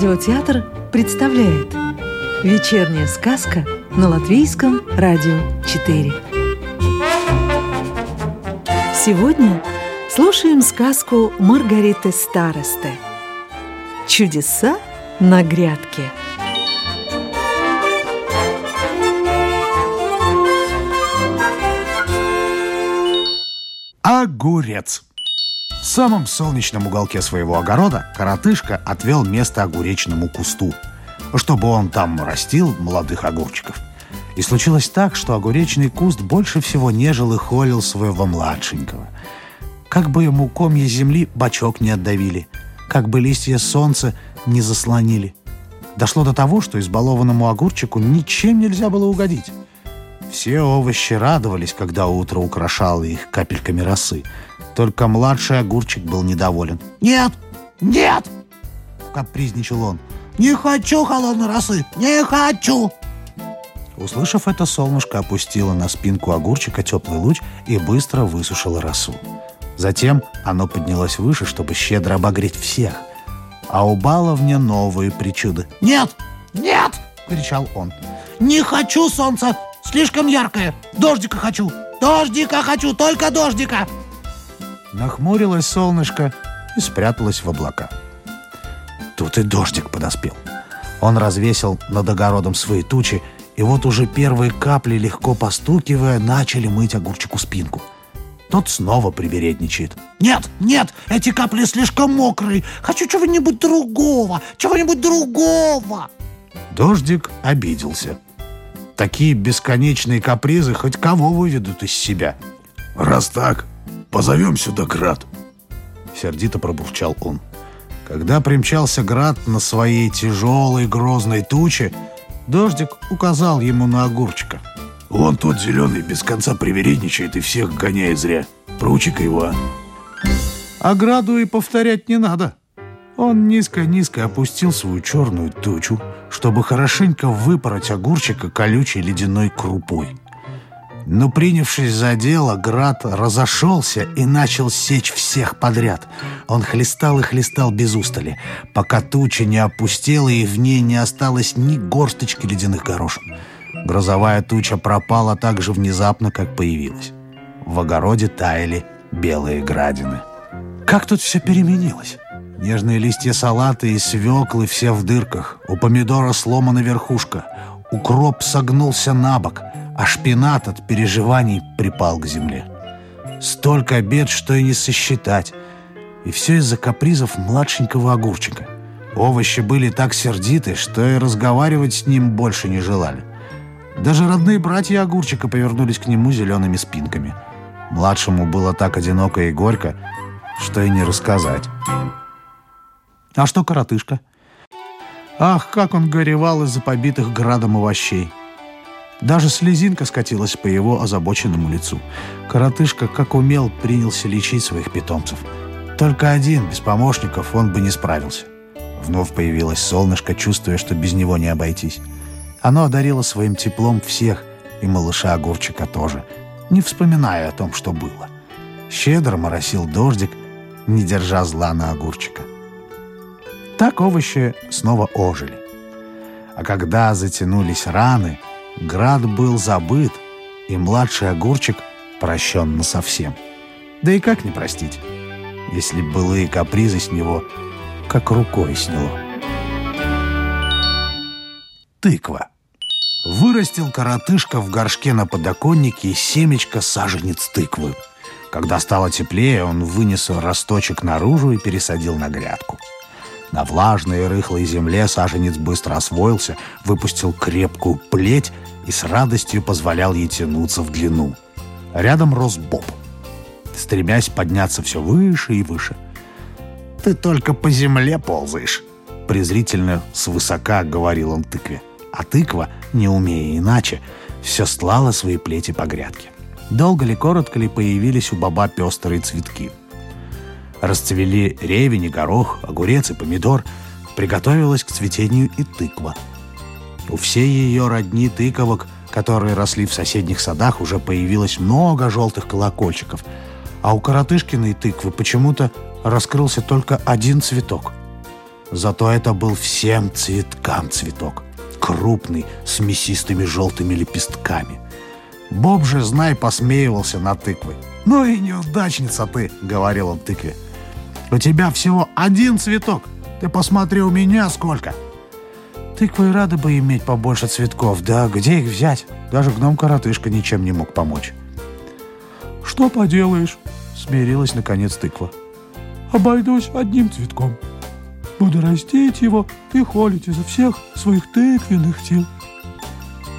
радиотеатр представляет Вечерняя сказка на Латвийском радио 4 Сегодня слушаем сказку Маргариты Старосты «Чудеса на грядке» Огурец В самом солнечном уголке своего огорода коротышка отвел место огуречному кусту, чтобы он там растил молодых огурчиков. И случилось так, что огуречный куст больше всего нежил и холил своего младшенького. Как бы ему комья земли бочок не отдавили, как бы листья солнца не заслонили. Дошло до того, что избалованному огурчику ничем нельзя было угодить. Все овощи радовались, когда утро украшало их капельками росы. Только младший огурчик был недоволен. «Нет! Нет!» — капризничал он. «Не хочу холодной росы! Не хочу!» Услышав это, солнышко опустило на спинку огурчика теплый луч и быстро высушило росу. Затем оно поднялось выше, чтобы щедро обогреть всех. А у баловня новые причуды. «Нет! Нет!» — кричал он. «Не хочу солнца! Слишком яркое! Дождика хочу! Дождика хочу! Только дождика!» Нахмурилось солнышко и спряталось в облака. Тут и дождик подоспел. Он развесил над огородом свои тучи, и вот уже первые капли, легко постукивая, начали мыть огурчику спинку. Тот снова привередничает. «Нет, нет, эти капли слишком мокрые. Хочу чего-нибудь другого, чего-нибудь другого!» Дождик обиделся. Такие бесконечные капризы хоть кого выведут из себя. «Раз так, позовем сюда Град!» Сердито пробурчал он. Когда примчался Град на своей тяжелой грозной туче, дождик указал ему на огурчика. «Вон тот зеленый без конца привередничает и всех гоняет зря. Проучи-ка его, а!» А Граду и повторять не надо. Он низко-низко опустил свою черную тучу, чтобы хорошенько выпороть огурчика колючей ледяной крупой. Но принявшись за дело, Град разошелся и начал сечь всех подряд. Он хлестал и хлестал без устали, пока туча не опустела и в ней не осталось ни горсточки ледяных горошин. Грозовая туча пропала так же внезапно, как появилась. В огороде таяли белые градины. Как тут все переменилось? Нежные листья салата и свеклы все в дырках. У помидора сломана верхушка. Укроп согнулся на бок, а шпинат от переживаний припал к земле. Столько бед, что и не сосчитать. И все из-за капризов младшенького огурчика. Овощи были так сердиты, что и разговаривать с ним больше не желали. Даже родные братья огурчика повернулись к нему зелеными спинками. Младшему было так одиноко и горько, что и не рассказать. А что коротышка? Ах, как он горевал из-за побитых градом овощей. Даже слезинка скатилась по его озабоченному лицу. Коротышка, как умел, принялся лечить своих питомцев. Только один, без помощников, он бы не справился. Вновь появилось солнышко, чувствуя, что без него не обойтись. Оно одарило своим теплом всех, и малыша Огурчика тоже, не вспоминая о том, что было. Щедро моросил дождик, не держа зла на Огурчика. Так овощи снова ожили. А когда затянулись раны, град был забыт, и младший огурчик прощен насовсем. Да и как не простить, если былые капризы с него как рукой сняло. Тыква. Вырастил коротышка в горшке на подоконнике семечко саженец тыквы. Когда стало теплее, он вынес росточек наружу и пересадил на грядку. На влажной и рыхлой земле саженец быстро освоился, выпустил крепкую плеть и с радостью позволял ей тянуться в длину. Рядом рос боб, стремясь подняться все выше и выше. «Ты только по земле ползаешь», — презрительно свысока говорил он тыкве. А тыква, не умея иначе, все стлала свои плети по грядке. Долго ли, коротко ли появились у баба пестрые цветки — Расцвели ревень и горох, огурец и помидор. Приготовилась к цветению и тыква. У всей ее родни тыковок, которые росли в соседних садах, уже появилось много желтых колокольчиков. А у коротышкиной тыквы почему-то раскрылся только один цветок. Зато это был всем цветкам цветок. Крупный, с мясистыми желтыми лепестками. Боб же, знай, посмеивался над тыквой. «Ну и неудачница ты», — говорил он тыкве. «У тебя всего один цветок. Ты посмотри, у меня сколько». Тыквы рады бы иметь побольше цветков, да где их взять? Даже гном-коротышка ничем не мог помочь. «Что поделаешь?» — смирилась наконец тыква. «Обойдусь одним цветком. Буду растить его и холить изо всех своих тыквенных сил».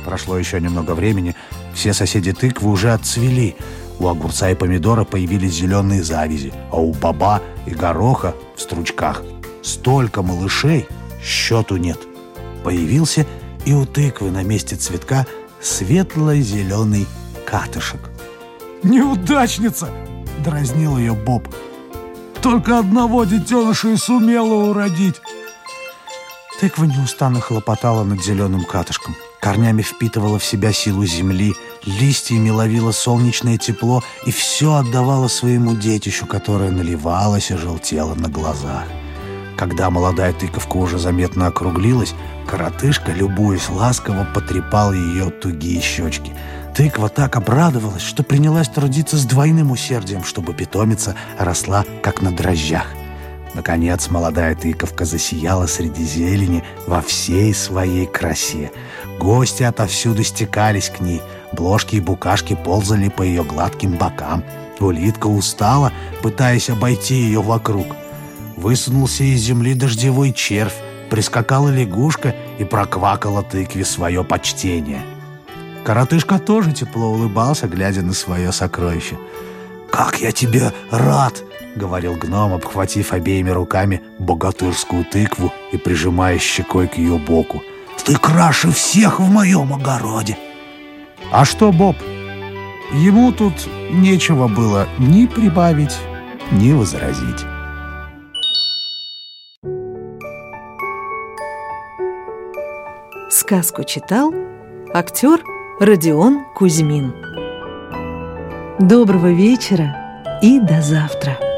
Прошло еще немного времени, все соседи тыквы уже отцвели. У огурца и помидора появились зеленые завязи, а у баба и гороха в стручках. Столько малышей, счету нет появился и у тыквы на месте цветка светло-зеленый катышек. «Неудачница!» — дразнил ее Боб. «Только одного детеныша и сумела уродить!» Тыква неустанно хлопотала над зеленым катышком. Корнями впитывала в себя силу земли, листьями ловила солнечное тепло и все отдавала своему детищу, которое наливалось и желтело на глазах. Когда молодая тыковка уже заметно округлилась, коротышка, любуясь ласково, потрепал ее тугие щечки. Тыква так обрадовалась, что принялась трудиться с двойным усердием, чтобы питомица росла, как на дрожжах. Наконец молодая тыковка засияла среди зелени во всей своей красе. Гости отовсюду стекались к ней, бложки и букашки ползали по ее гладким бокам. Улитка устала, пытаясь обойти ее вокруг. Высунулся из земли дождевой червь, прискакала лягушка и проквакала тыкве свое почтение. Коротышка тоже тепло улыбался, глядя на свое сокровище. «Как я тебе рад!» — говорил гном, обхватив обеими руками богатырскую тыкву и прижимая щекой к ее боку. «Ты краше всех в моем огороде!» А что, Боб? Ему тут нечего было ни прибавить, ни возразить. Сказку читал актер Родион Кузьмин. Доброго вечера и до завтра!